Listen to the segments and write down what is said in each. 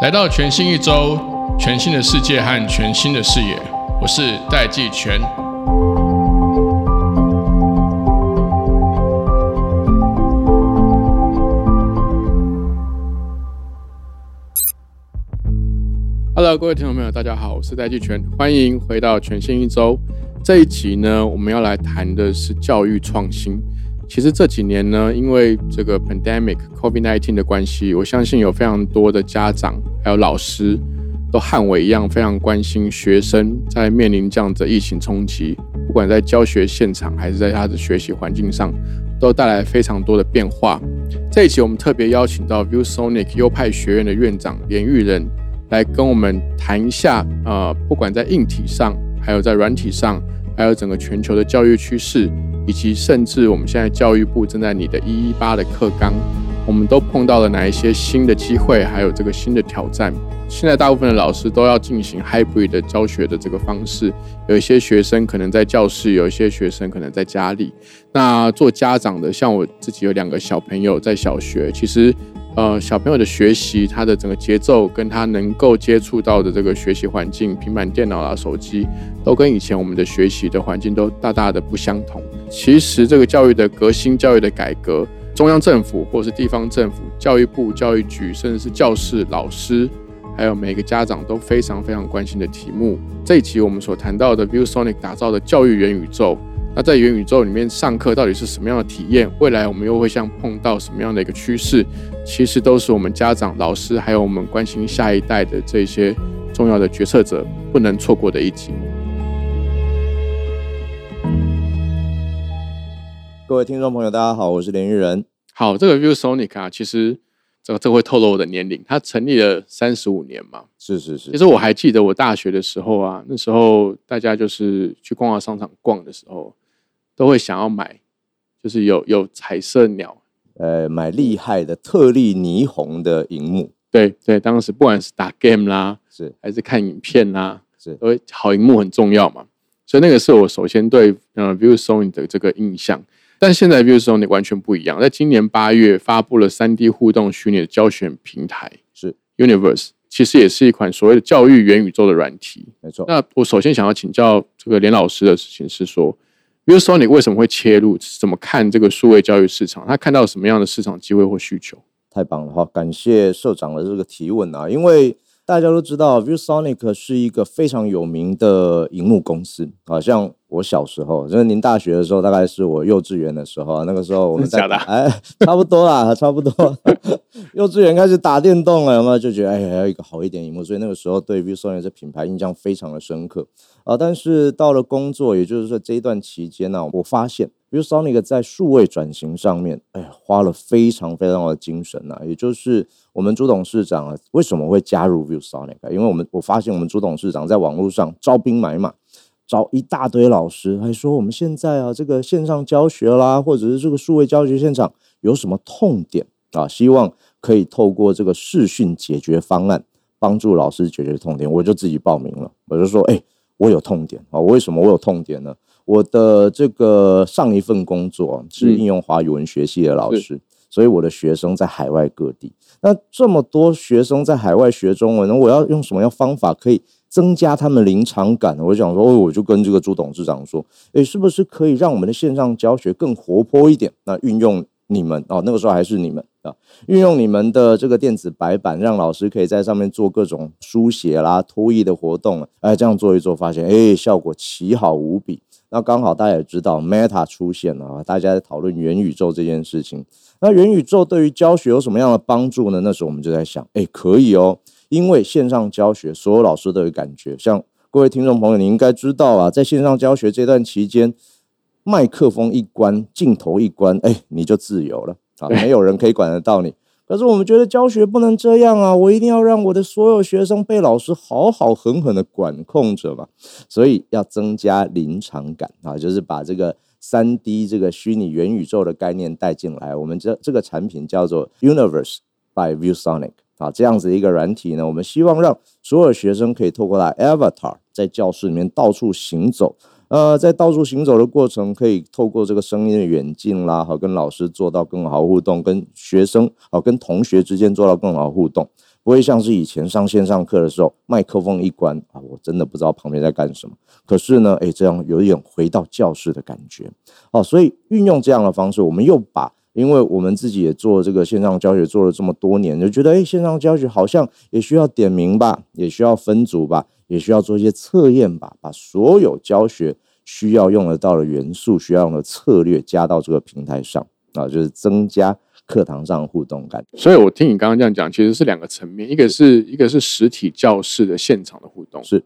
来到全新一周，全新的世界和全新的视野，我是戴季全。Hello，各位听众朋友，大家好，我是戴季全，欢迎回到全新一周。这一集呢，我们要来谈的是教育创新。其实这几年呢，因为这个 pandemic COVID-19 的关系，我相信有非常多的家长还有老师都和我一样非常关心学生在面临这样的疫情冲击，不管在教学现场还是在他的学习环境上，都带来非常多的变化。这一集我们特别邀请到 ViewSonic 优派学院的院长连玉仁来跟我们谈一下，呃，不管在硬体上，还有在软体上，还有整个全球的教育趋势。以及甚至我们现在教育部正在你的一一八的课纲，我们都碰到了哪一些新的机会，还有这个新的挑战。现在大部分的老师都要进行 hybrid 的教学的这个方式，有一些学生可能在教室，有一些学生可能在家里。那做家长的，像我自己有两个小朋友在小学，其实。呃，小朋友的学习，他的整个节奏跟他能够接触到的这个学习环境，平板电脑啊、手机，都跟以前我们的学习的环境都大大的不相同。其实这个教育的革新、教育的改革，中央政府或是地方政府、教育部、教育局，甚至是教室、老师，还有每个家长都非常非常关心的题目。这一期我们所谈到的 ViewSonic 打造的教育元宇宙。那在元宇宙里面上课到底是什么样的体验？未来我们又会像碰到什么样的一个趋势？其实都是我们家长、老师，还有我们关心下一代的这些重要的决策者不能错过的一集。各位听众朋友，大家好，我是连玉仁。好，这个 ViewSonic 啊，其实这个这会透露我的年龄。它成立了三十五年嘛，是是是。其实我还记得我大学的时候啊，那时候大家就是去逛逛商场逛的时候。都会想要买，就是有有彩色鸟，呃，买厉害的特立霓虹的荧幕。对对，当时不管是打 game 啦，是还是看影片啦，是，都好荧幕很重要嘛。所以那个是我首先对呃 ViewSonic 的这个印象。但现在 ViewSonic 完全不一样，在今年八月发布了三 D 互动虚拟的教学平台，是 Universe，其实也是一款所谓的教育元宇宙的软体。没错。那我首先想要请教这个连老师的事情是说。比如说，你为什么会切入？怎么看这个数位教育市场？他看到什么样的市场机会或需求？太棒了哈！感谢社长的这个提问啊，因为大家都知道，ViewSonic 是一个非常有名的荧幕公司啊，像。我小时候，就是您大学的时候，大概是我幼稚园的时候。那个时候我们在 哎，差不多啦，差不多。幼稚园开始打电动了，有没有就觉得哎，还有一个好一点荧幕？所以那个时候对 ViewSonic 这品牌印象非常的深刻啊。但是到了工作，也就是说这一段期间呢，我发现 ViewSonic 在数位转型上面，哎，花了非常非常的精神呐。也就是我们朱董事长啊，为什么会加入 ViewSonic？因为我们我发现我们朱董事长在网络上招兵买马。招一大堆老师，还说我们现在啊，这个线上教学啦，或者是这个数位教学现场有什么痛点啊？希望可以透过这个视讯解决方案，帮助老师解决痛点。我就自己报名了，我就说，哎，我有痛点啊！我为什么我有痛点呢？我的这个上一份工作是应用华语文学系的老师，所以我的学生在海外各地。那这么多学生在海外学中文，那我要用什么样方法可以？增加他们临场感，我想说，哦，我就跟这个朱董事长说，诶，是不是可以让我们的线上教学更活泼一点？那运用你们哦，那个时候还是你们啊，运用你们的这个电子白板，让老师可以在上面做各种书写啦、拖译的活动，哎，这样做一做，发现哎，效果奇好无比。那刚好大家也知道，Meta 出现了啊，大家在讨论元宇宙这件事情。那元宇宙对于教学有什么样的帮助呢？那时候我们就在想，哎，可以哦。因为线上教学，所有老师都有感觉。像各位听众朋友，你应该知道啊，在线上教学这段期间，麦克风一关，镜头一关，哎，你就自由了啊，没有人可以管得到你。可是我们觉得教学不能这样啊，我一定要让我的所有学生被老师好好狠狠的管控着嘛。所以要增加临场感啊，就是把这个三 D 这个虚拟元宇宙的概念带进来。我们这这个产品叫做 Universe by ViewSonic。啊，这样子一个软体呢，我们希望让所有学生可以透过它 Avatar 在教室里面到处行走，呃，在到处行走的过程，可以透过这个声音的远近啦，好跟老师做到更好互动，跟学生好跟同学之间做到更好互动，不会像是以前上线上课的时候，麦克风一关啊，我真的不知道旁边在干什么。可是呢，哎，这样有一点回到教室的感觉。哦，所以运用这样的方式，我们又把，因为我们自己也做这个线上教学做了这么多年，就觉得哎，线上教学好像也需要点名吧，也需要分组吧。也需要做一些测验吧，把所有教学需要用得到的元素、需要用的策略加到这个平台上啊，就是增加课堂上的互动感。所以我听你刚刚这样讲，其实是两个层面，一个是一个是实体教室的现场的互动，是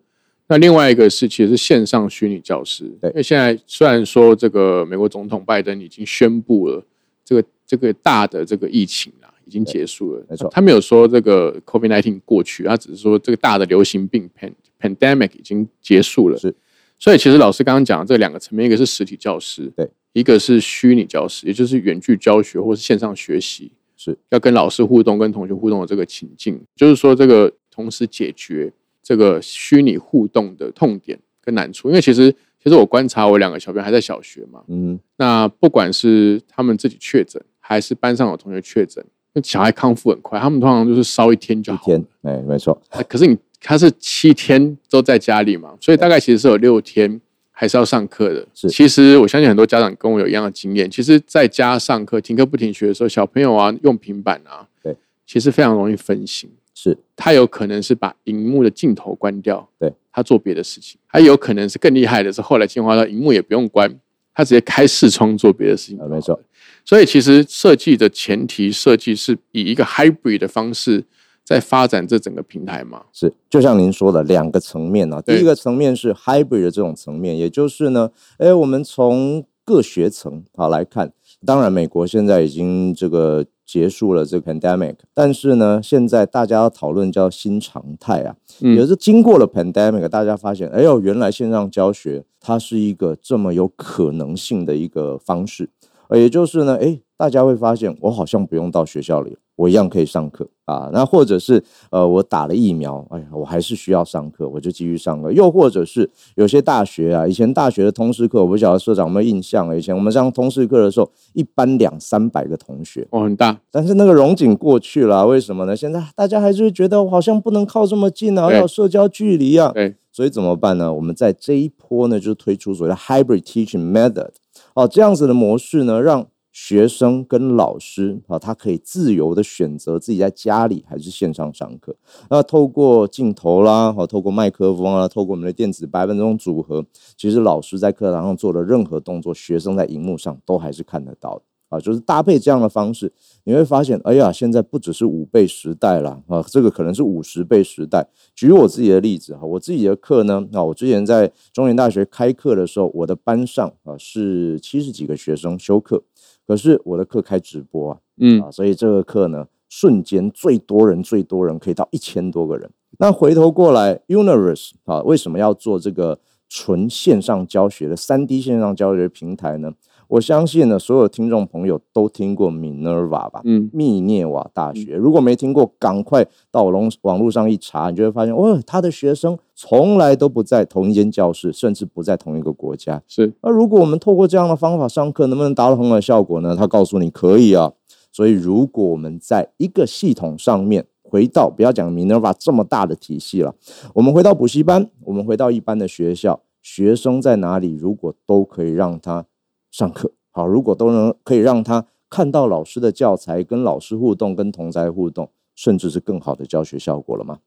那另外一个是其实是线上虚拟教室。对，因为现在虽然说这个美国总统拜登已经宣布了这个这个大的这个疫情啊已经结束了，没错，他没有说这个 COVID nineteen 过去，他只是说这个大的流行病 pan。Pandemic 已经结束了，是，所以其实老师刚刚讲的这两个层面，一个是实体教师，对，一个是虚拟教师，也就是远距教学或是线上学习，是。要跟老师互动、跟同学互动的这个情境，就是说这个同时解决这个虚拟互动的痛点跟难处。因为其实其实我观察我两个小朋友还在小学嘛，嗯，那不管是他们自己确诊，还是班上有同学确诊，那小孩康复很快，他们通常就是烧一天就好，一天，哎，没错，可是你。他是七天都在家里嘛，所以大概其实是有六天还是要上课的。是，其实我相信很多家长跟我有一样的经验。其实在家上课停课不停学的时候，小朋友啊用平板啊，对，其实非常容易分心。是，他有可能是把荧幕的镜头关掉，对他做别的事情；，还有可能是更厉害的是，后来进化到荧幕也不用关，他直接开视窗做别的事情。没错。所以其实设计的前提设计是以一个 hybrid 的方式。在发展这整个平台嘛，是就像您说的两个层面啊。第一个层面是 hybrid 的这种层面，也就是呢，哎，我们从各学层啊来看，当然美国现在已经这个结束了这个 pandemic，但是呢，现在大家要讨论叫新常态啊，也是经过了 pandemic，大家发现，哎呦，原来线上教学它是一个这么有可能性的一个方式，也就是呢，哎，大家会发现，我好像不用到学校里。我一样可以上课啊，那或者是呃，我打了疫苗，哎呀，我还是需要上课，我就继续上课。又或者是有些大学啊，以前大学的通识课，我不晓得社长有没有印象？以前我们上通识课的时候，一般两三百个同学，哦，很大。但是那个荣景过去了，为什么呢？现在大家还是觉得好像不能靠这么近啊，要社交距离啊。对，所以怎么办呢？我们在这一波呢，就推出所谓的 hybrid teaching method，哦，这样子的模式呢，让学生跟老师啊，他可以自由的选择自己在家里还是线上上课。那透过镜头啦，好，透过麦克风啊，透过我们的电子白板这种组合，其实老师在课堂上做的任何动作，学生在荧幕上都还是看得到的啊。就是搭配这样的方式，你会发现，哎呀，现在不只是五倍时代了啊，这个可能是五十倍时代。举我自己的例子哈，我自己的课呢，啊，我之前在中原大学开课的时候，我的班上啊是七十几个学生修课。可是我的课开直播啊，嗯啊，所以这个课呢，瞬间最多人最多人可以到一千多个人。那回头过来，Universe 啊，为什么要做这个纯线上教学的三 D 线上教学平台呢？我相信呢，所有听众朋友都听过 Minerva 吧？嗯，密涅瓦大学。如果没听过，赶快到网网络上一查，你就会发现，哦，他的学生从来都不在同一间教室，甚至不在同一个国家。是。那如果我们透过这样的方法上课，能不能达到很好的效果呢？他告诉你可以啊。所以，如果我们在一个系统上面，回到不要讲 Minerva 这么大的体系了，我们回到补习班，我们回到一般的学校，学生在哪里，如果都可以让他。上课好，如果都能可以让他看到老师的教材，跟老师互动，跟同才互动，甚至是更好的教学效果了吗？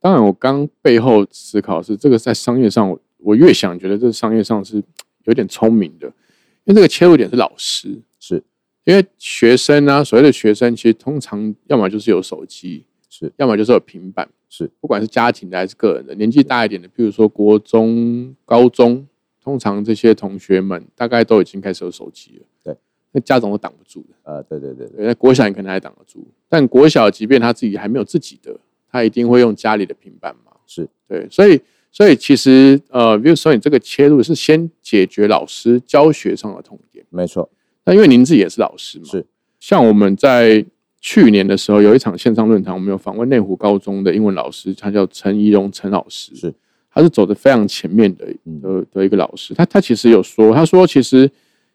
当然，我刚背后思考是这个在商业上，我我越想觉得这商业上是有点聪明的，因为这个切入点是老师，是因为学生呢，所谓的学生其实通常要么就是有手机，是要么就是有平板，是不管是家庭的还是个人的，年纪大一点的，比如说国中、高中。通常这些同学们大概都已经开始有手机了，对，那家长都挡不住的。啊，对对对对，那国小你可能还挡得住，但国小即便他自己还没有自己的，他一定会用家里的平板嘛，是。对，所以所以其实呃，比如说你这个切入是先解决老师教学上的痛点，没错。那因为您自己也是老师嘛，是。像我们在去年的时候有一场线上论坛，我们有访问内湖高中的英文老师，他叫陈怡荣陈老师，是。他是走的非常前面的嗯。的的一个老师。他他其实有说，他说其实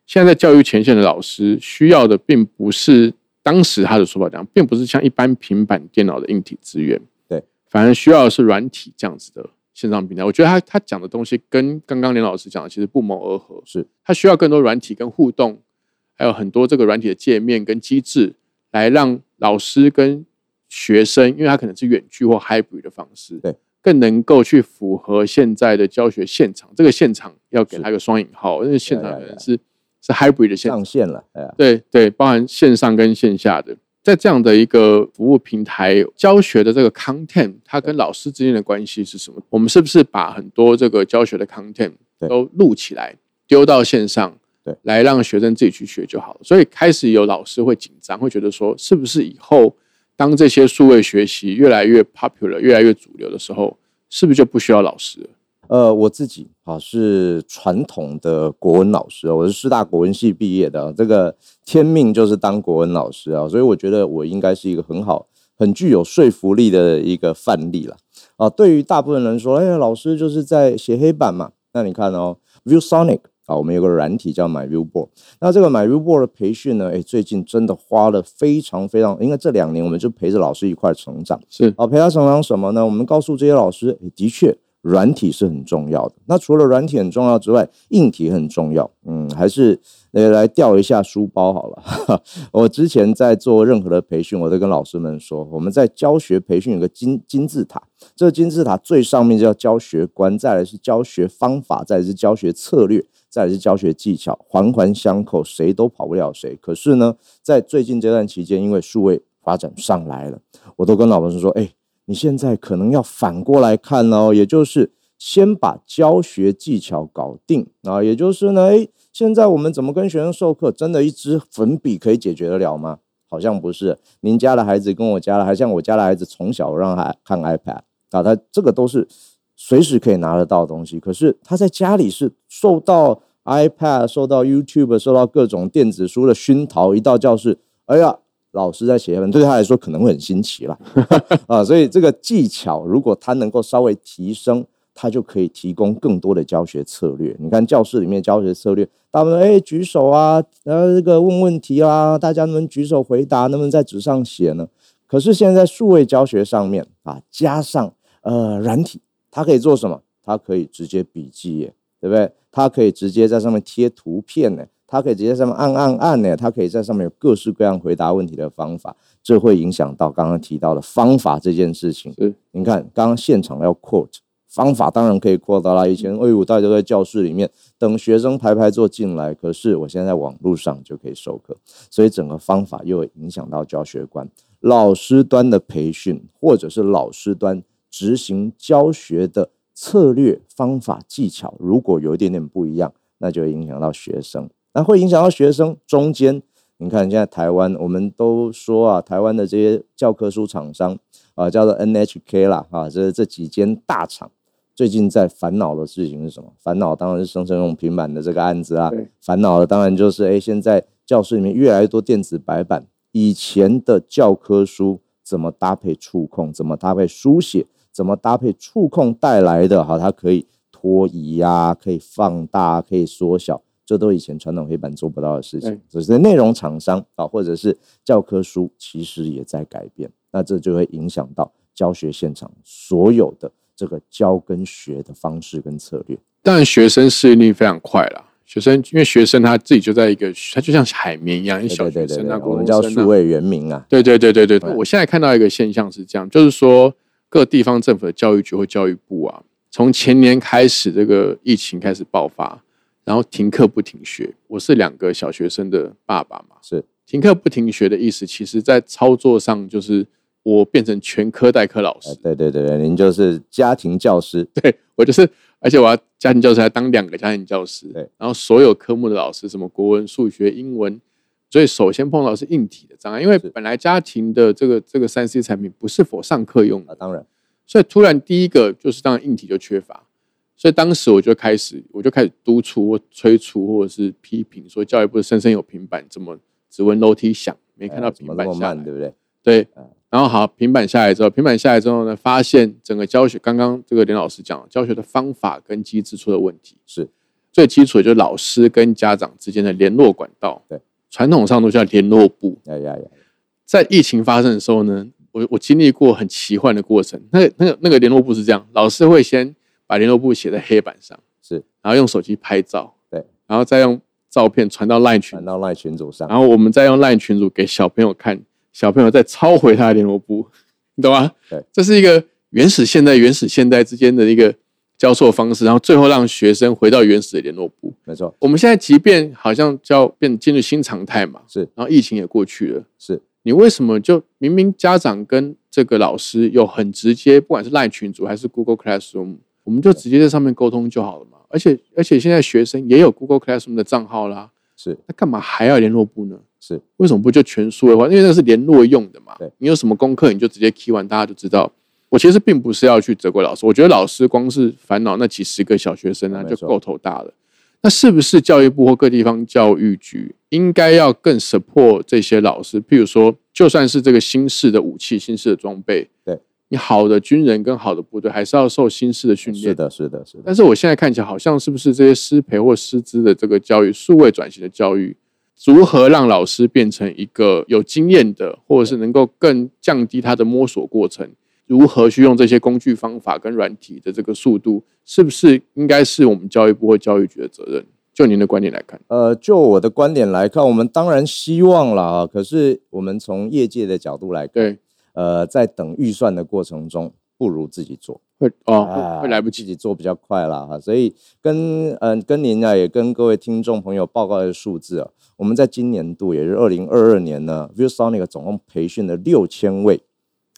现在在教育前线的老师需要的并不是当时他的说法讲，并不是像一般平板电脑的硬体资源，对，反而需要的是软体这样子的线上平台。我觉得他他讲的东西跟刚刚林老师讲的其实不谋而合，是。他需要更多软体跟互动，还有很多这个软体的界面跟机制，来让老师跟学生，因为他可能是远距或 hybrid 的方式，对，更能够去符合现在的教学现场。这个现场要给他一个双引号，因为现场可能是是 hybrid 的现场上，线了，对对，包含线上跟线下的。在这样的一个服务平台教学的这个 content，它跟老师之间的关系是什么？我们是不是把很多这个教学的 content 都录起来，丢到线上，对来让学生自己去学就好了。所以开始有老师会紧张，会觉得说，是不是以后当这些数位学习越来越 popular、越来越主流的时候，是不是就不需要老师？呃，我自己啊是传统的国文老师，我是师大国文系毕业的，这个天命就是当国文老师啊，所以我觉得我应该是一个很好、很具有说服力的一个范例了啊。对于大部分人说，哎，老师就是在写黑板嘛，那你看哦，ViewSonic 啊，我们有个软体叫 MyViewBoard，那这个 MyViewBoard 的培训呢，哎，最近真的花了非常非常，因为这两年我们就陪着老师一块成长。是啊，陪他成长什么呢？我们告诉这些老师，诶的确，软体是很重要的。那除了软体很重要之外，硬体很重要。嗯，还是呃来调一下书包好了。我之前在做任何的培训，我都跟老师们说，我们在教学培训有个金金字塔，这个金字塔最上面叫教学观，再来是教学方法，再来是教学策略，再是教学技巧，环环相扣，谁都跑不了谁。可是呢，在最近这段期间，因为数位发展上来了，我都跟老师说，哎、你现在可能要反过来看哦，也就是先把教学技巧搞定啊，也就是呢，诶，现在我们怎么跟学生授课，真的一支粉笔可以解决得了吗？好像不是。您家的孩子跟我家的，还像我家的孩子，从小让他看 iPad 啊，他这个都是随时可以拿得到东西，可是他在家里是受到 iPad、受到 YouTube、受到各种电子书的熏陶，一到教室，哎呀。老师在写黑板，对他来说可能会很新奇啦，啊，所以这个技巧如果他能够稍微提升，他就可以提供更多的教学策略。你看教室里面教学策略，大部分哎举手啊，然后这个问问题啊，大家能举手回答，能不能在纸上写呢？可是现在数位教学上面啊，加上呃软体，它可以做什么？它可以直接笔记耶，对不对？它可以直接在上面贴图片呢。它可以直接在上面按按按呢，它可以在上面有各式各样回答问题的方法，这会影响到刚刚提到的方法这件事情。是你看，刚刚现场要 quote 方法，当然可以 quote 啦。以前哎呦，大家都在教室里面等学生排排坐进来，可是我现在在网络上就可以授课，所以整个方法又会影响到教学观。老师端的培训，或者是老师端执行教学的策略、方法、技巧，如果有一点点不一样，那就会影响到学生。那会影响到学生中间，你看现在台湾，我们都说啊，台湾的这些教科书厂商啊，叫做 NHK 啦，啊，这这几间大厂最近在烦恼的事情是什么？烦恼当然是生成用平板的这个案子啊对，烦恼的当然就是哎，现在教室里面越来越多电子白板，以前的教科书怎么搭配触控，怎么搭配书写，怎么搭配触控带来的哈，它可以拖移呀、可以放大，可以缩小。这都以前传统黑板做不到的事情对，只是内容厂商啊，或者是教科书，其实也在改变。那这就会影响到教学现场所有的这个教跟学的方式跟策略。当然，学生适应力非常快啦。学生因为学生他自己就在一个，他就像海绵一样，一对小对对对对，学生啊，我们叫数位原名啊，对对对对对，对我现在看到一个现象是这样，就是说各地方政府的教育局或教育部啊，从前年开始这个疫情开始爆发，然后停课不停学。我是两个小学生的爸爸嘛，是。停课不停学的意思，其实在操作上就是我变成全科代课老呃师，对对对对，您就是家庭教师，对我就是，而且我要家庭教师还当两个家庭教师，对，然后所有科目的老师，什么国文、数学、英文，所以首先碰到是硬体的障碍，因为本来家庭的这个这个三 C 产品不是否上课用的啊，，当然所以突然第一个就是当然硬体就缺乏，所以当时我就开始我就开始督促或催促或者是批评说教育部深深有平板，怎么指纹楼梯响，没看到平板下来对，不对？对嗯，然后好，平板下来之后，平板下来之后呢，发现整个教学，刚刚这个林老师讲，教学的方法跟机制出了问题。是最基础的就是老师跟家长之间的联络管道。对，传统上都叫联络部。呀呀呀，在疫情发生的时候呢，我我经历过很奇幻的过程。那个那个那个联络部是这样，老师会先把联络部写在黑板上，是，然后用手机拍照，对，然后再用照片传到 LINE 群传，到 LINE 群组上，然后我们再用 LINE 群组给小朋友看，小朋友再抄回他的联络部，你懂吗？对，这是一个原始现代、原始现代之间的一个交错方式，然后最后让学生回到原始的联络部。没错，我们现在即便好像叫变进入新常态嘛，是然后疫情也过去了，是，你为什么就明明家长跟这个老师有很直接，不管是 LINE 群组还是 Google Classroom，我们就直接在上面沟通就好了嘛？而且而且现在学生也有 Google Classroom 的账号啦，是那干嘛还要联络部呢？是，为什么不就全数的话？因为那个是联络用的嘛。对，你有什么功课你就直接 key 完，大家就知道。我其实并不是要去责怪老师，我觉得老师光是烦恼那几十个小学生啊，就够头大了。那是不是教育部或各地方教育局应该要更 support 这些老师？譬如说，就算是这个新式的武器、新式的装备，对你好的军人跟好的部队还是要受新式的训练。是的，是的，是的，但是我现在看起来好像是不是这些师培或师资的这个教育，数位转型的教育，如何让老师变成一个有经验的，或者是能够更降低他的摸索过程？如何去用这些工具方法跟软体的这个速度，是不是应该是我们教育部或教育局的责任？就您的观点来看，呃，就我的观点来看，我们当然希望了啊，可是我们从业界的角度来看，对，呃，在等预算的过程中，不如自己做。会哦，啊会会来不及，自己做比较快啦哈，所以跟嗯、跟您啊，也跟各位听众朋友报告的数字啊，我们在今年度也是二零二二年呢，ViewSonic 总共培训了六千位，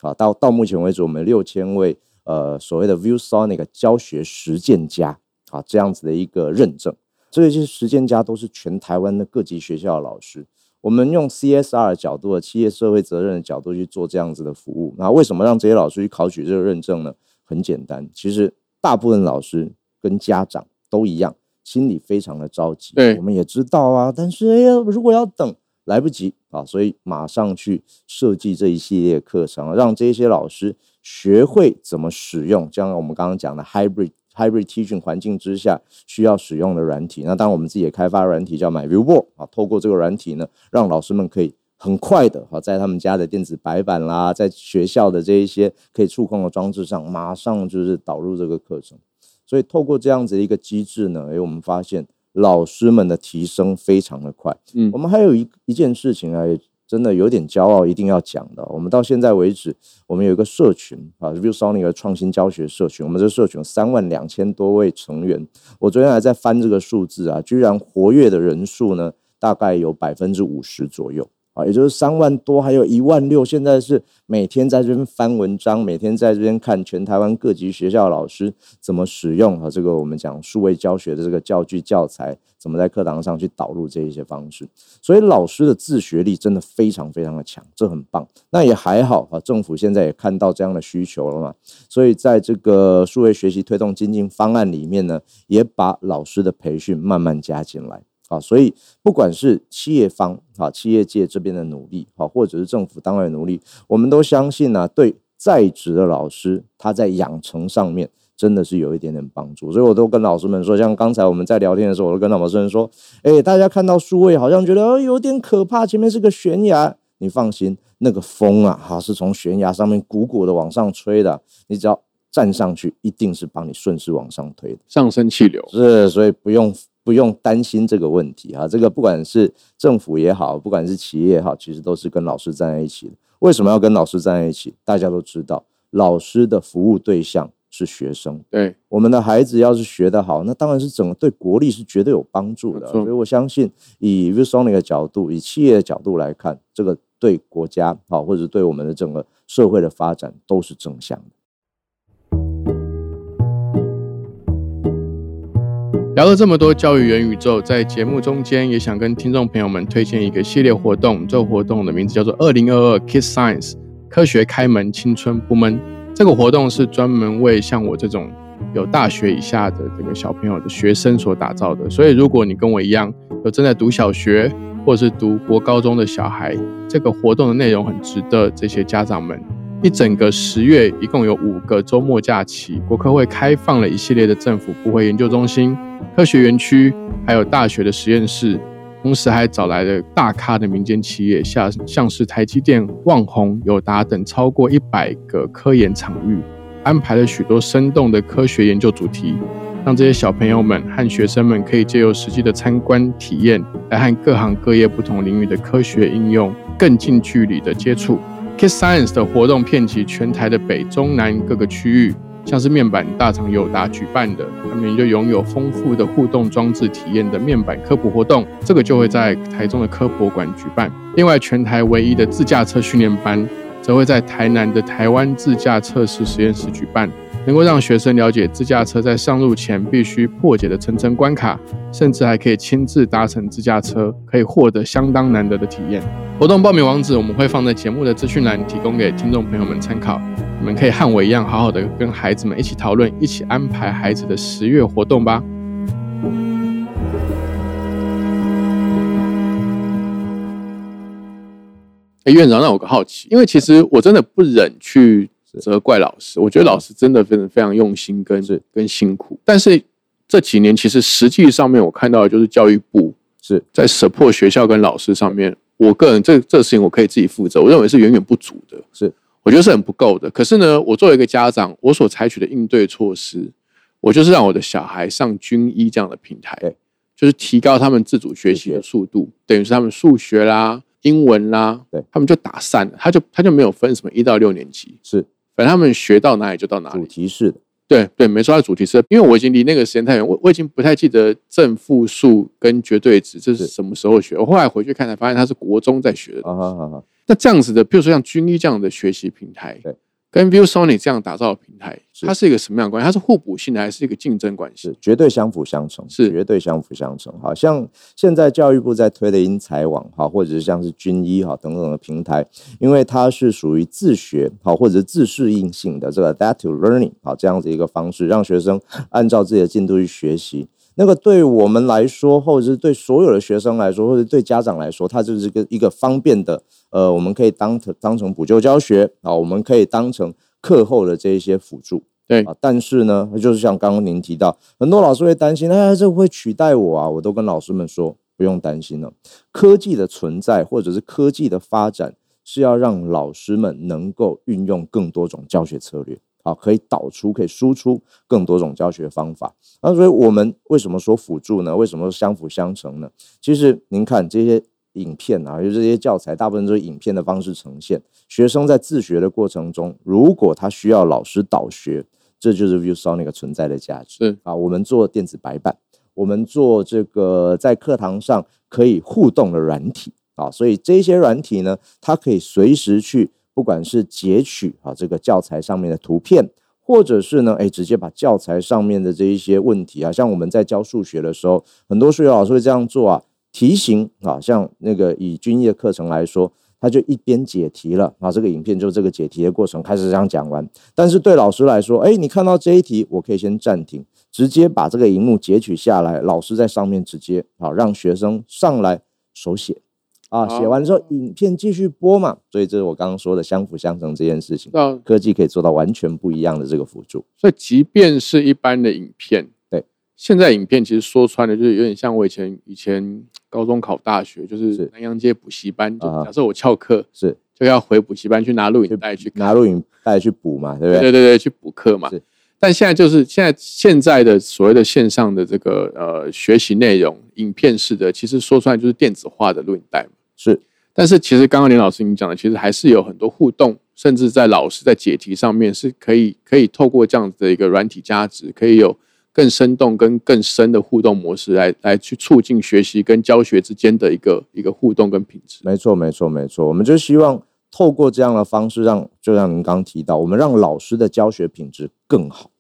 好，到到目前为止，我们六千位呃所谓的 ViewSonic 教学实践家，啊这样子的一个认证，这些实践家都是全台湾的各级学校的老师。我们用 CSR 的角度的企业社会责任的角度去做这样子的服务，那为什么让这些老师去考取这个认证呢？很简单，其实大部分老师跟家长都一样，心里非常的着急。对我们也知道啊，但是哎呀，如果要等，来不及啊，所以马上去设计这一系列课程，让这些老师学会怎么使用，像我们刚刚讲的 hybrid hybrid teaching 环境之下需要使用的软体。那当然，我们自己也开发软体叫 MyViewBoard 啊，透过这个软体呢，让老师们可以很快的哈，在他们家的电子白板啦，在学校的这一些可以触控的装置上，马上就是导入这个课程。所以透过这样子的一个机制呢，诶，我们发现老师们的提升非常的快。嗯我们还有一一件事情啊，真的有点骄傲，一定要讲的。我们到现在为止，我们有一个社群啊，ViewSonic 的创新教学社群，我们这社群有三万两千多位成员。我昨天还在翻这个数字啊，居然活跃的人数呢，大概有百分之五十左右。啊，也就是三万多，还有一万六。现在是每天在这边翻文章，每天在这边看全台湾各级学校老师怎么使用啊，这个我们讲数位教学的这个教具教材，怎么在课堂上去导入这一些方式。所以老师的自学力真的非常非常的强，这很棒。那也还好啊，政府现在也看到这样的需求了嘛，所以在这个数位学习推动精进方案里面呢，也把老师的培训慢慢加进来。啊，所以不管是企业方啊，企业界这边的努力，好，或者是政府单位的努力，我们都相信呢、对在职的老师，他在养成上面真的是有一点点帮助。所以我都跟老师们说，像刚才我们在聊天的时候，我都跟老师们说，哎，大家看到数位好像觉得哦有点可怕，前面是个悬崖，你放心，那个风啊，哈，是从悬崖上面鼓鼓的往上吹的，你只要站上去，一定是帮你顺势往上推的。上升气流，是，所以不用不用担心这个问题啊。这个不管是政府也好，不管是企业也好，其实都是跟老师站在一起的。为什么要跟老师站在一起？大家都知道，老师的服务对象是学生。对，我们的孩子要是学得好，那当然是整个对国力是绝对有帮助的。所以我相信，以 ViewSonic 的角度，以企业的角度来看，这个对国家好，或者对我们的整个社会的发展都是正向的。聊了这么多教育元宇宙，在节目中间也想跟听众朋友们推荐一个系列活动。这个活动的名字叫做“二零二二 Kids Science 科学开门，青春不闷”。这个活动是专门为像我这种有大学以下的这个小朋友的学生所打造的。所以，如果你跟我一样有正在读小学或者是读国高中的小孩，这个活动的内容很值得这些家长们。一整个十月，一共有五个周末假期，国科会开放了一系列的政府部会研究中心、科学园区，还有大学的实验室。同时还找来了大咖的民间企业，像像是台积电、旺宏、友达等超过一百个科研场域，安排了许多生动的科学研究主题，让这些小朋友们和学生们可以借由实际的参观体验，来和各行各业不同领域的科学应用更近距离的接触。Kiss Science 的活动遍及全台的北中南各个区域。像是面板大厂友达举办的，他们就拥有丰富的互动装置体验的面板科普活动，这个就会在台中的科博馆举办。另外，全台唯一的自驾车训练班，则会在台南的台湾自驾测试实验室举办。能够让学生了解自驾车在上路前必须破解的层层关卡，甚至还可以亲自搭乘自驾车，可以获得相当难得的体验。活动报名网址我们会放在节目的资讯栏，提供给听众朋友们参考。你们可以和我一样，好好的跟孩子们一起讨论，一起安排孩子的十月活动吧。哎，院长，那我个好奇，因为其实我真的不忍去。责怪老师，我觉得老师真的非常非常用心跟跟辛苦。但是这几年其实实际上面我看到的就是教育部是在 support 学校跟老师上面，我个人这这事情我可以自己负责，我认为是远远不足的，是我觉得是很不够的。可是呢，我作为一个家长，我所采取的应对措施，我就是让我的小孩上军医这样的平台，就是提高他们自主学习的速度，等于是他们数学啦、英文啦，对他们就打散了，他就他就没有分什么一到六年级是。反正他们学到哪里就到哪里。主题式的，对对，没错，它主题是，因为我已经离那个时间太远，我我已经不太记得正负数跟绝对值这是什么时候学。我后来回去看才发现，他是国中在学的。啊那这样子的，比如说像军医这样的学习平台，对。跟 ViewSony 这样打造的平台，它是一个什么样的关系？它是互补性的，还是一个竞争关系？绝对相辅相成，是绝对相辅相成。好像现在教育部在推的英才网，哈，或者是像是军医哈等等的平台，因为它是属于自学好或者是自适应性的这个 adaptive learning 好这样子一个方式，让学生按照自己的进度去学习。那个对我们来说，或者是对所有的学生来说，或者对家长来说，它就是个一个方便的。呃，我们可以当成当成补救教学啊，我们可以当成课后的这一些辅助。对啊，但是呢，就是像刚刚您提到，很多老师会担心，哎，这会取代我啊？我都跟老师们说，不用担心了。科技的存在，或者是科技的发展，是要让老师们能够运用更多种教学策略。啊，可以导出，可以输出更多种教学方法。那所以我们为什么说辅助呢？为什么相辅相成呢？其实您看这些影片啊，就这些教材，大部分都是影片的方式呈现。学生在自学的过程中，如果他需要老师导学，这就是 ViewSonic 存在的价值。是啊，我们做电子白板，我们做这个在课堂上可以互动的软体啊，所以这些软体呢，它可以随时去。不管是截取啊这个教材上面的图片，或者是呢，哎，直接把教材上面的这一些问题啊，像我们在教数学的时候，很多数学老师会这样做啊，题型啊，像那个以军业课程来说，他就一边解题了啊，这个影片就这个解题的过程开始这样讲完。但是对老师来说，哎，你看到这一题，我可以先暂停，直接把这个荧幕截取下来，老师在上面直接啊让学生上来手写。啊，写完之后，影片继续播嘛，所以这是我刚刚说的相辅相成这件事情。科技可以做到完全不一样的这个辅助。所以，即便是一般的影片，对，现在影片其实说穿了，就是有点像我以前以前高中考大学，就是南洋街补习班。就假设我翘课，是就要回补习班去拿录影带去拿录影带去补嘛，对不对？对对对，去补课嘛。但现在就是现在现在的所谓的线上的这个呃学习内容，影片式的，其实说出来就是电子化的录影带嘛。是，但是其实刚刚林老师你讲的，其实还是有很多互动，甚至在老师在解题上面是可以可以透过这样子的一个软体加值，可以有更生动跟更深的互动模式来来去促进学习跟教学之间的一个一个互动跟品质。没错，没错，没错。我们就希望透过这样的方式，让就像您刚提到，我们让老师的教学品质更好，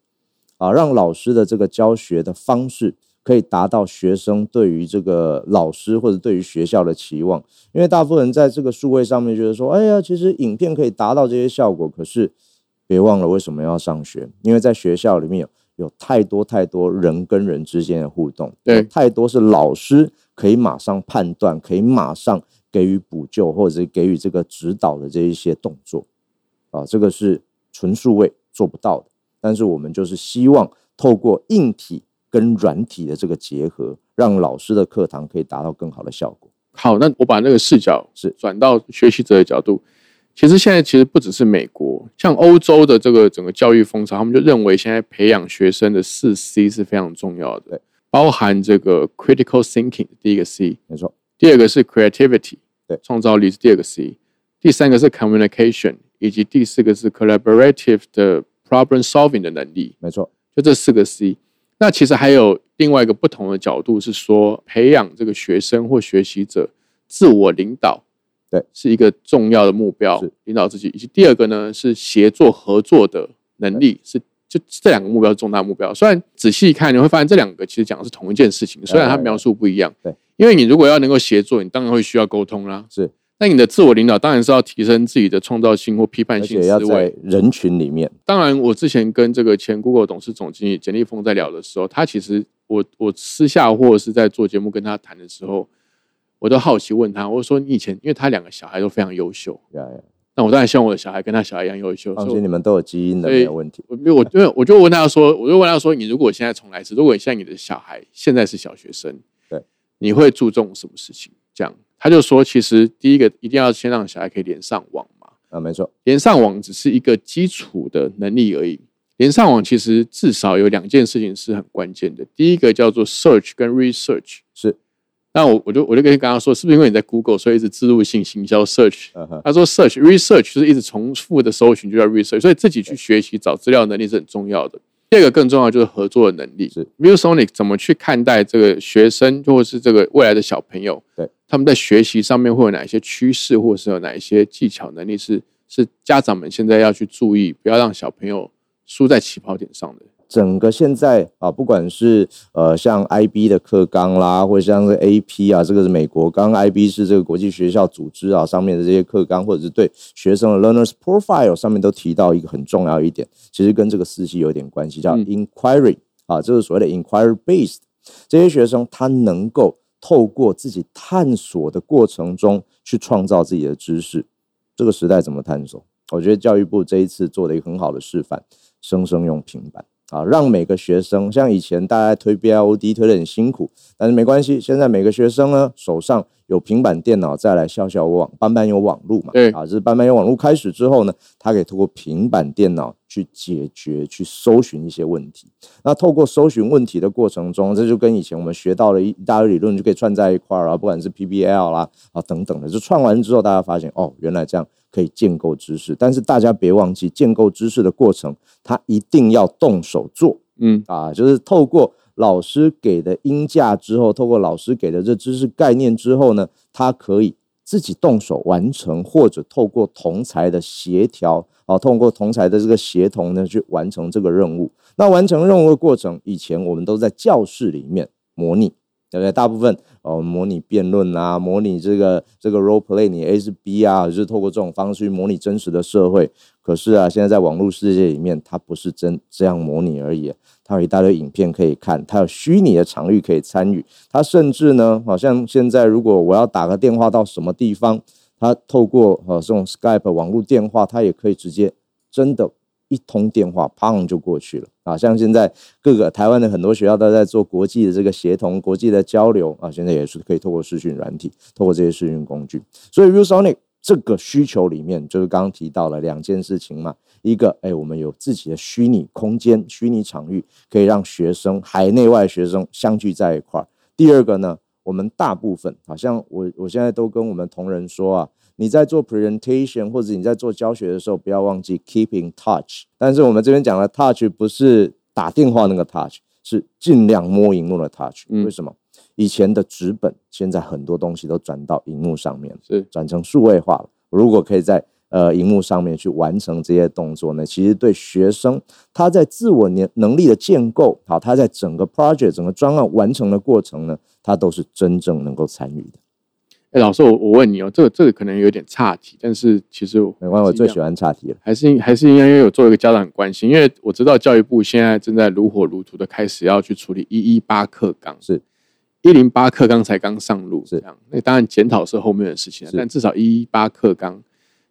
啊，让老师的这个教学的方式。可以达到学生对于这个老师或者对于学校的期望，因为大部分人在这个数位上面觉得说，哎呀，其实影片可以达到这些效果，可是别忘了为什么要上学？因为在学校里面有有太多太多人跟人之间的互动，对太多是老师可以马上判断，可以马上给予补救或者是给予这个指导的这一些动作，啊，这个是纯数位做不到的。但是我们就是希望透过硬体跟软体的这个结合，让老师的课堂可以达到更好的效果。好，那我把那个视角是转到学习者的角度。其实现在其实不只是美国，像欧洲的这个整个教育风潮，他们就认为现在培养学生的四 C 是非常重要的，包含这个 critical thinking 第一个 C，没错，第二个是 creativity，对创造力是第二个 C，第三个是 communication，以及第四个是 collaborative 的 problem solving 的能力。没错，就这四个 C。那其实还有另外一个不同的角度是说，培养这个学生或学习者自我领导，对，是一个重要的目标是，领导自己。以及第二个呢是协作合作的能力，是就这两个目标是重大目标。虽然仔细看你会发现这两个其实讲的是同一件事情，虽然它描述不一样。对，因为你如果要能够协作，你当然会需要沟通啦。是，那你的自我领导当然是要提升自己的创造性或批判而性且要在思维。人群里面，当然，我之前跟这个前 Google 董事总经理简立峰在聊的时候，他其实我我私下或者是在做节目跟他谈的时候，我都好奇问他，我说你以前，因为他两个小孩都非常优秀，呀呀，那我当然希望我的小孩跟他小孩一样优秀，放心，你们都有基因的，没有问题。我我因为我就问他说，我就问他说，你如果现在重来一次，如果你现在你的小孩现在是小学生，对，你会注重什么事情？这样他就说，其实第一个一定要先让小孩可以连上网嘛。啊，没错，连上网只是一个基础的能力而已。连上网其实至少有两件事情是很关键的，第一个叫做 search 跟 research。是，那我我就我就跟刚刚说，是不是因为你在 Google 所以一直自入性行销 search？他说 search research 就是一直重复的搜寻就叫 research，所以自己去学习找资料能力是很重要的。第二个更重要就是合作的能力。是 ViewSonic 怎么去看待这个学生或者是这个未来的小朋友？对，他们在学习上面会有哪一些趋势，或者是有哪一些技巧能力是是家长们现在要去注意，不要让小朋友输在起跑点上的。整个现在啊，不管是呃像 IB 的课纲啦，或者像是 AP 啊，这个是美国，刚刚 IB 是这个国际学校组织啊上面的这些课纲，或者是对学生的 learners profile 上面都提到一个很重要一点，其实跟这个四系有点关系，叫嗯 inquiry 啊，这是所谓的 inquiry based，这些学生他能够透过自己探索的过程中去创造自己的知识。这个时代怎么探索？我觉得教育部这一次做了一个很好的示范，生生用平板。啊，让每个学生像以前大家推 BIOD 推的很辛苦，但是没关系，现在每个学生呢手上有平板电脑，再来校校网班班有网络嘛，对啊，就是班班有网络开始之后呢，他可以通过平板电脑去解决、去搜寻一些问题。那透过搜寻问题的过程中，这就跟以前我们学到了一一大堆理论就可以串在一块儿啊，不管是 PBL 啦啊等等的，就串完之后，大家发现哦，原来这样可以建构知识。但是大家别忘记，建构知识的过程，它一定要动手做。嗯，啊，就是透过老师给的音架之后，透过老师给的这知识概念之后呢，他可以自己动手完成，或者透过同才的协调，啊，通过同才的这个协同呢，去完成这个任务。那完成任务的过程，以前我们都在教室里面模拟，对不对？大部分哦，模拟辩论啊，模拟这个这个 role play，你 A 是 B 啊，就是透过这种方式去模拟真实的社会。可是啊，现在在网络世界里面，它不是真这样模拟而已，它有一大堆影片可以看，它有虚拟的场域可以参与，它甚至呢，好像现在如果我要打个电话到什么地方，它透过呃这种 Skype 网络电话，它也可以直接真的。一通电话，砰就过去了啊！像现在各个台湾的很多学校都在做国际的这个协同、国际的交流啊，现在也是可以透过视讯软体，透过这些视讯工具。所以 ViewSonic 这个需求里面，就是刚刚提到了两件事情嘛，一个哎，我们有自己的虚拟空间、虚拟场域，可以让学生海内外学生相聚在一块儿。第二个呢，我们大部分好像我我现在都跟我们同仁说啊。你在做 presentation 或者你在做教学的时候，不要忘记 keep in touch。但是我们这边讲的 touch 不是打电话那个 touch，是尽量摸荧幕的 touch。嗯为什么？以前的纸本，现在很多东西都转到荧幕上面，是转成数位化了。如果可以在呃荧幕上面去完成这些动作呢，其实对学生他在自我能能力的建构，好，他在整个 project 整个专案完成的过程呢，他都是真正能够参与的。哎，老师，我我问你哦，这个这个可能有点岔题，但是其实没关系，我最喜欢岔题了。还是还是应该有做一个家长很关心，因为我知道教育部现在正在如火如荼的开始要去处理一一八课纲，是一零八课纲才刚上路，是。这样。那当然检讨是后面的事情，但至少一一八课纲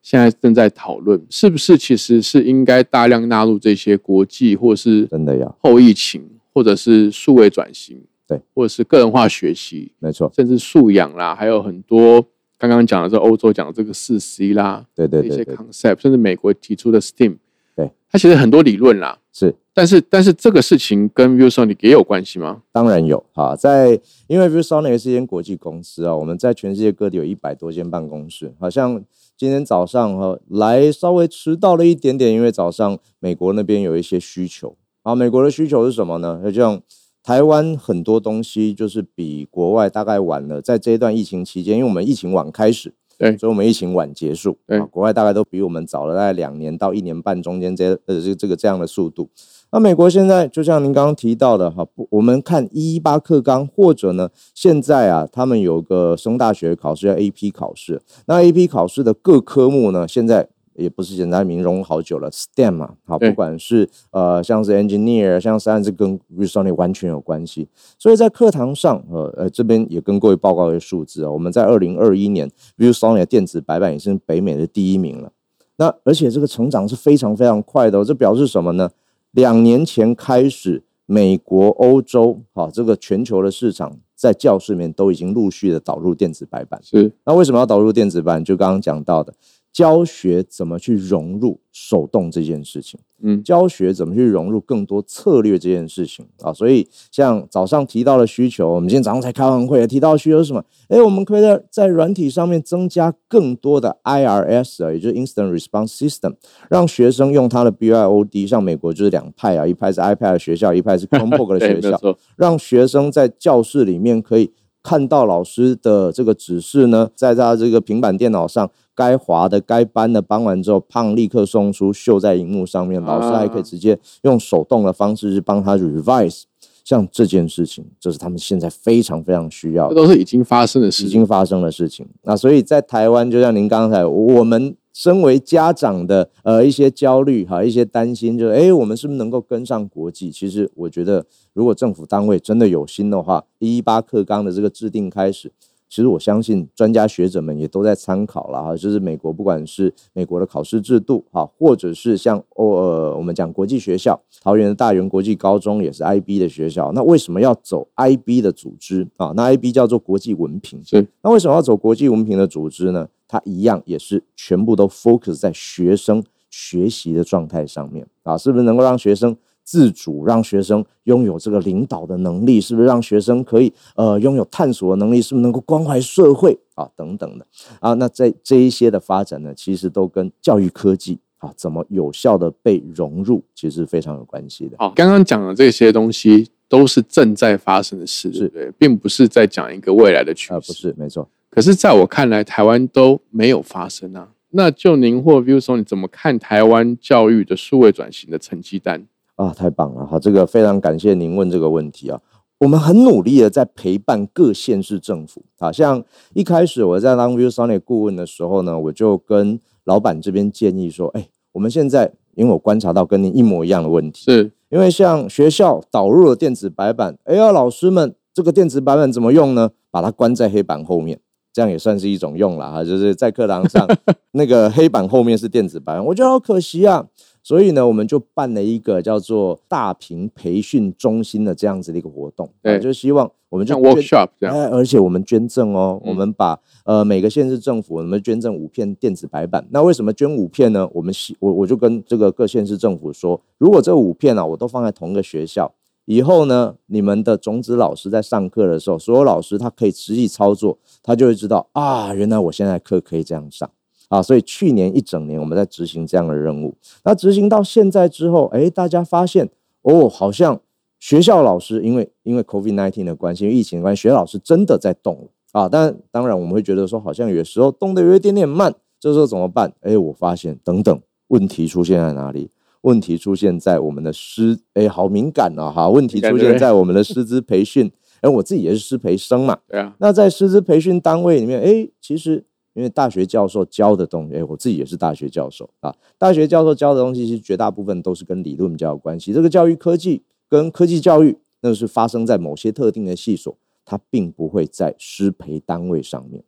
现在正在讨论，是不是其实是应该大量纳入这些国际或是真的要。后疫情或者是数位转型。对，或者是个人化学习，没错，甚至素养啦，还有很多刚刚讲的这欧洲讲的这个四 C 啦，对对一些 concept，甚至美国提出的 STEAM，对，它其实很多理论啦，是，但是但是这个事情跟 ViewSonic 也有关系吗？当然有哈，在因为 ViewSonic 是一间国际公司啊，我们在全世界各地有一百多间办公室，好像今天早上哈来稍微迟到了一点点，因为早上美国那边有一些需求啊，美国的需求是什么呢？就像。台湾很多东西就是比国外大概晚了，在这一段疫情期间，因为我们疫情晚开始，对，所以我们疫情晚结束，对，国外大概都比我们早了大概两年到一年半中间这呃这这个这样的速度。那美国现在就像您刚刚提到的哈，不，我们看一一八课纲，或者呢，现在啊，他们有个升大学考试叫 AP 考试，那 AP 考试的各科目呢，现在。也不是简单名融好久了，STEM 嘛，好，不管是呃像是 engineer，像甚至跟 r e s o n 完全有关系。所以在课堂上，呃呃，这边也跟各位报告一个数字啊，我们在二零二一年 r e s o n i 的电子白板已经北美的第一名了。那而且这个成长是非常非常快的，这表示什么呢？两年前开始，美国、欧洲，好，这个全球的市场在教室里面都已经陆续的导入电子白板。是，那为什么要导入电子版？就刚刚讲到的。教学怎么去融入手动这件事情？嗯，教学怎么去融入更多策略这件事情啊？所以像早上提到的需求，我们今天早上才开完会，提到的需求是什么？哎，我们可以在在软体上面增加更多的 IRS 啊，也就是 Instant Response System，让学生用他的 BYOD，像美国就是两派啊，一派是 iPad 的学校，一派是 Chromebook 的学校，让学生在教室里面可以看到老师的这个指示呢，在他这个平板电脑上。该划的、该搬的搬完之后，胖立刻送出，秀在荧幕上面。老师还可以直接用手动的方式去帮他 revise。像这件事情，这是他们现在非常非常需要，这都是已经发生的事，已经发生的事情。那所以在台湾，就像您刚才，我们身为家长的，呃，一些焦虑哈，一些担心，就是哎，我们是不是能够跟上国际？其实我觉得，如果政府单位真的有心的话，一一八课纲的这个制定开始。其实我相信专家学者们也都在参考了哈，就是美国不管是美国的考试制度哈，或者是像哦呃我们讲国际学校，桃园的大园国际高中也是 IB 的学校，那为什么要走 IB 的组织啊？那 IB 叫做国际文凭，是那为什么要走国际文凭的组织呢？它一样也是全部都 focus 在学生学习的状态上面啊，是不是能够让学生？自主让学生拥有这个领导的能力，是不是让学生可以呃拥有探索的能力？是不是能够关怀社会啊？等等的啊？那在这一些的发展呢，其实都跟教育科技啊怎么有效的被融入，其实非常有关系的。好，刚刚讲的这些东西都是正在发生的事，是对，并不是在讲一个未来的趋势，不是没错。可是在我看来，台湾都没有发生啊。那就您或 Viewson，你怎么看台湾教育的数位转型的成绩单？啊，太棒了！好，这个非常感谢您问这个问题啊。我们很努力的在陪伴各县市政府啊。像一开始我在当 ViewSonic 顾问的时候呢，我就跟老板这边建议说：，哎，我们现在因为我观察到跟您一模一样的问题，是因为像学校导入了电子白板，哎呀，老师们这个电子白板怎么用呢？把它关在黑板后面，这样也算是一种用了哈，就是在课堂上 那个黑板后面是电子白板，我觉得好可惜啊。所以呢，我们就办了一个叫做大屏培训中心的这样子的一个活动，对，就希望我们就 workshop 这样，而且我们捐赠哦，我们把呃每个县市政府我们捐赠五片电子白板。那为什么捐五片呢？我们希我我就跟这个各县市政府说，如果这五片啊，我都放在同一个学校，以后呢，你们的种子老师在上课的时候，所有老师他可以实际操作，他就会知道啊，原来我现在课可以这样上。啊，所以去年一整年我们在执行这样的任务。那执行到现在之后，哎，大家发现哦，好像学校老师因为因为 COVID nineteen 的关系，因为疫情的关系，学校老师真的在动了啊。但当然我们会觉得说，好像有时候动的有一点点慢，这时候怎么办？哎，我发现等等问题出现在哪里？问题出现在我们的师，哎，好敏感啊！哈，问题出现在我们的师资培训。哎，我自己也是师培生嘛。对啊，那在师资培训单位里面，哎，其实因为大学教授教的东西，哎，我自己也是大学教授啊。大学教授教的东西，其实绝大部分都是跟理论比较有关系。这个教育科技跟科技教育，那是发生在某些特定的系所，它并不会在师培单位上面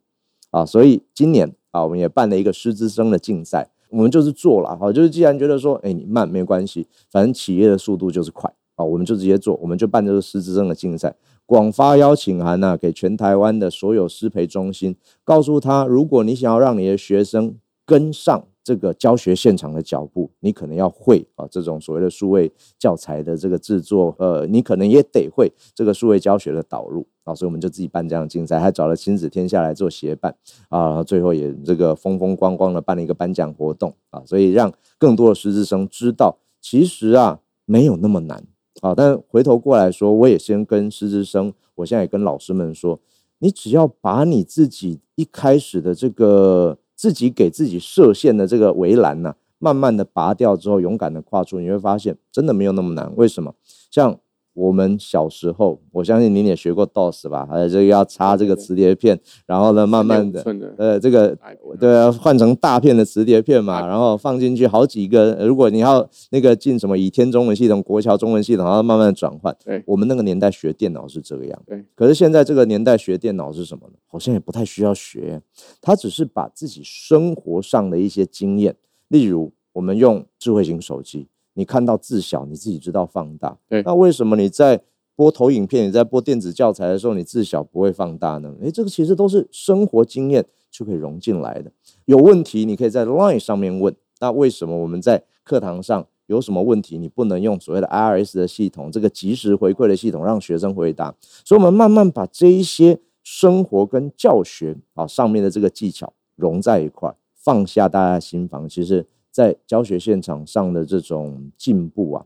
啊。所以今年啊，我们也办了一个师资生的竞赛。我们就是做了哈，就是既然觉得说，哎，你慢没关系，反正企业的速度就是快啊，我们就直接做，我们就办这个师资生的竞赛，广发邀请函呢，给全台湾的所有师培中心，告诉他，如果你想要让你的学生跟上。这个教学现场的脚步，你可能要会啊，这种所谓的数位教材的这个制作，呃，你可能也得会这个数位教学的导入啊，所以我们就自己办这样竞赛，还找了亲子天下来做协办啊，最后也这个风风光光的办了一个颁奖活动啊，所以让更多的师资生知道，其实啊没有那么难啊，但回头过来说，我也先跟师资生，我现在也跟老师们说，你只要把你自己一开始的这个。自己给自己设限的这个围栏呢，慢慢的拔掉之后，勇敢的跨出，你会发现真的没有那么难。为什么？像。我们小时候，我相信您也学过 DOS 吧？还有这个要插这个磁碟片，然后呢，慢慢的，呃，这个对，换成大片的磁碟片嘛，然后放进去好几个。如果你要那个进什么倚天中文系统、国桥中文系统，然后慢慢转换。对，我们那个年代学电脑是这个样。对，可是现在这个年代学电脑是什么呢？好像也不太需要学，他只是把自己生活上的一些经验，例如我们用智慧型手机。你看到字小，你自己知道放大。对，那为什么你在播投影片、你在播电子教材的时候，你字小不会放大呢？诶，这个其实都是生活经验就可以融进来的。有问题你可以在 Line 上面问。那为什么我们在课堂上有什么问题，你不能用所谓的 IRS 的系统，这个及时回馈的系统让学生回答？所以，我们慢慢把这一些生活跟教学啊上面的这个技巧融在一块，放下大家心房，其实。在教学现场上的这种进步啊，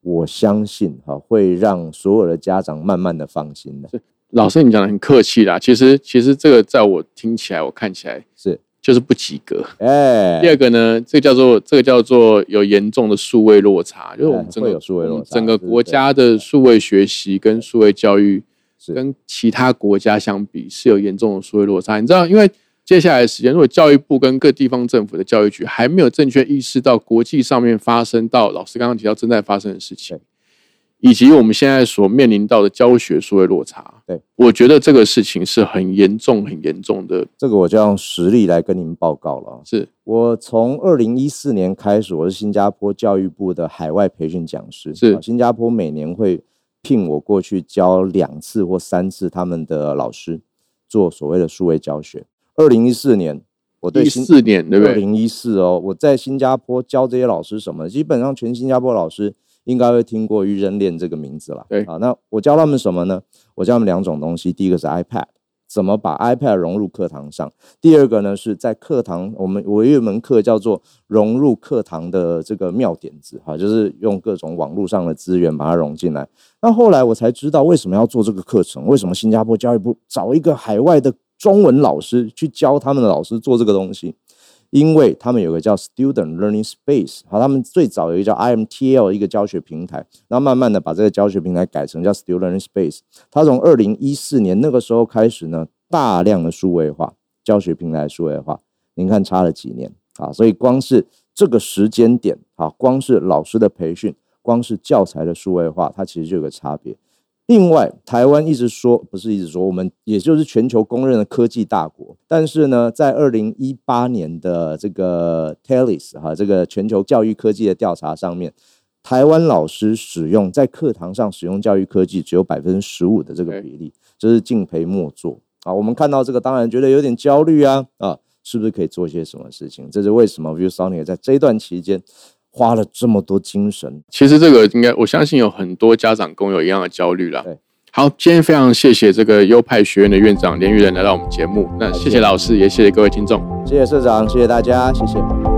我相信哈会让所有的家长慢慢的放心的。老师，你讲的很客气啦，其实其实这个在我听起来，我看起来是就是不及格。哎，第二个呢，这个叫做这个叫做有严重的数位落差，就是我们整个数位落差，整个国家的数位学习跟数位教育跟其他国家相比是有严重的数位落差。你知道，因为。接下来的时间，如果教育部跟各地方政府的教育局还没有正确意识到国际上面发生到老师刚刚提到正在发生的事情，以及我们现在所面临到的教学数位落差，对，我觉得这个事情是很严重、很严重的。这个我就用实例来跟您报告了。是我从二零一四年开始，我是新加坡教育部的海外培训讲师，是新加坡每年会聘我过去教两次或三次他们的老师做所谓的数位教学。二零一四年，我对一四年对不对？二零一四哦，我在新加坡教这些老师什么？基本上全新加坡老师应该会听过“愚人链”这个名字了。对啊，那我教他们什么呢？我教他们两种东西，第一个是 iPad，怎么把 iPad 融入课堂上；第二个呢是在课堂，我们我有一门课叫做融入课堂的这个妙点子，哈，就是用各种网络上的资源把它融进来。那后来我才知道为什么要做这个课程，为什么新加坡教育部找一个海外的。中文老师去教他们的老师做这个东西，因为他们有个叫 Student Learning Space，好，他们最早有一个叫 IMTL 一个教学平台，然后慢慢的把这个教学平台改成叫 Student Learning Space。他从二零一四年那个时候开始呢，大量的数位化教学平台数位化，您看差了几年啊？所以光是这个时间点啊，光是老师的培训，光是教材的数位化，它其实就有个差别。另外，台湾一直说不是一直说，我们也就是全球公认的科技大国。但是呢，在二零一八年的这个 Telis 哈这个全球教育科技的调查上面，台湾老师使用在课堂上使用教育科技只有百分之十五的这个比例，这是敬陪末座啊。我们看到这个，当然觉得有点焦虑啊啊，是不是可以做些什么事情？这是为什么？ViewSonic 在这段期间。花了这么多精神，其实这个应该我相信有很多家长跟我有一样的焦虑了。对，好，今天非常谢谢这个优派学院的院长连玉仁来到我们节目，那谢谢老师，也谢谢各位听众，谢谢社长，谢谢大家，谢谢。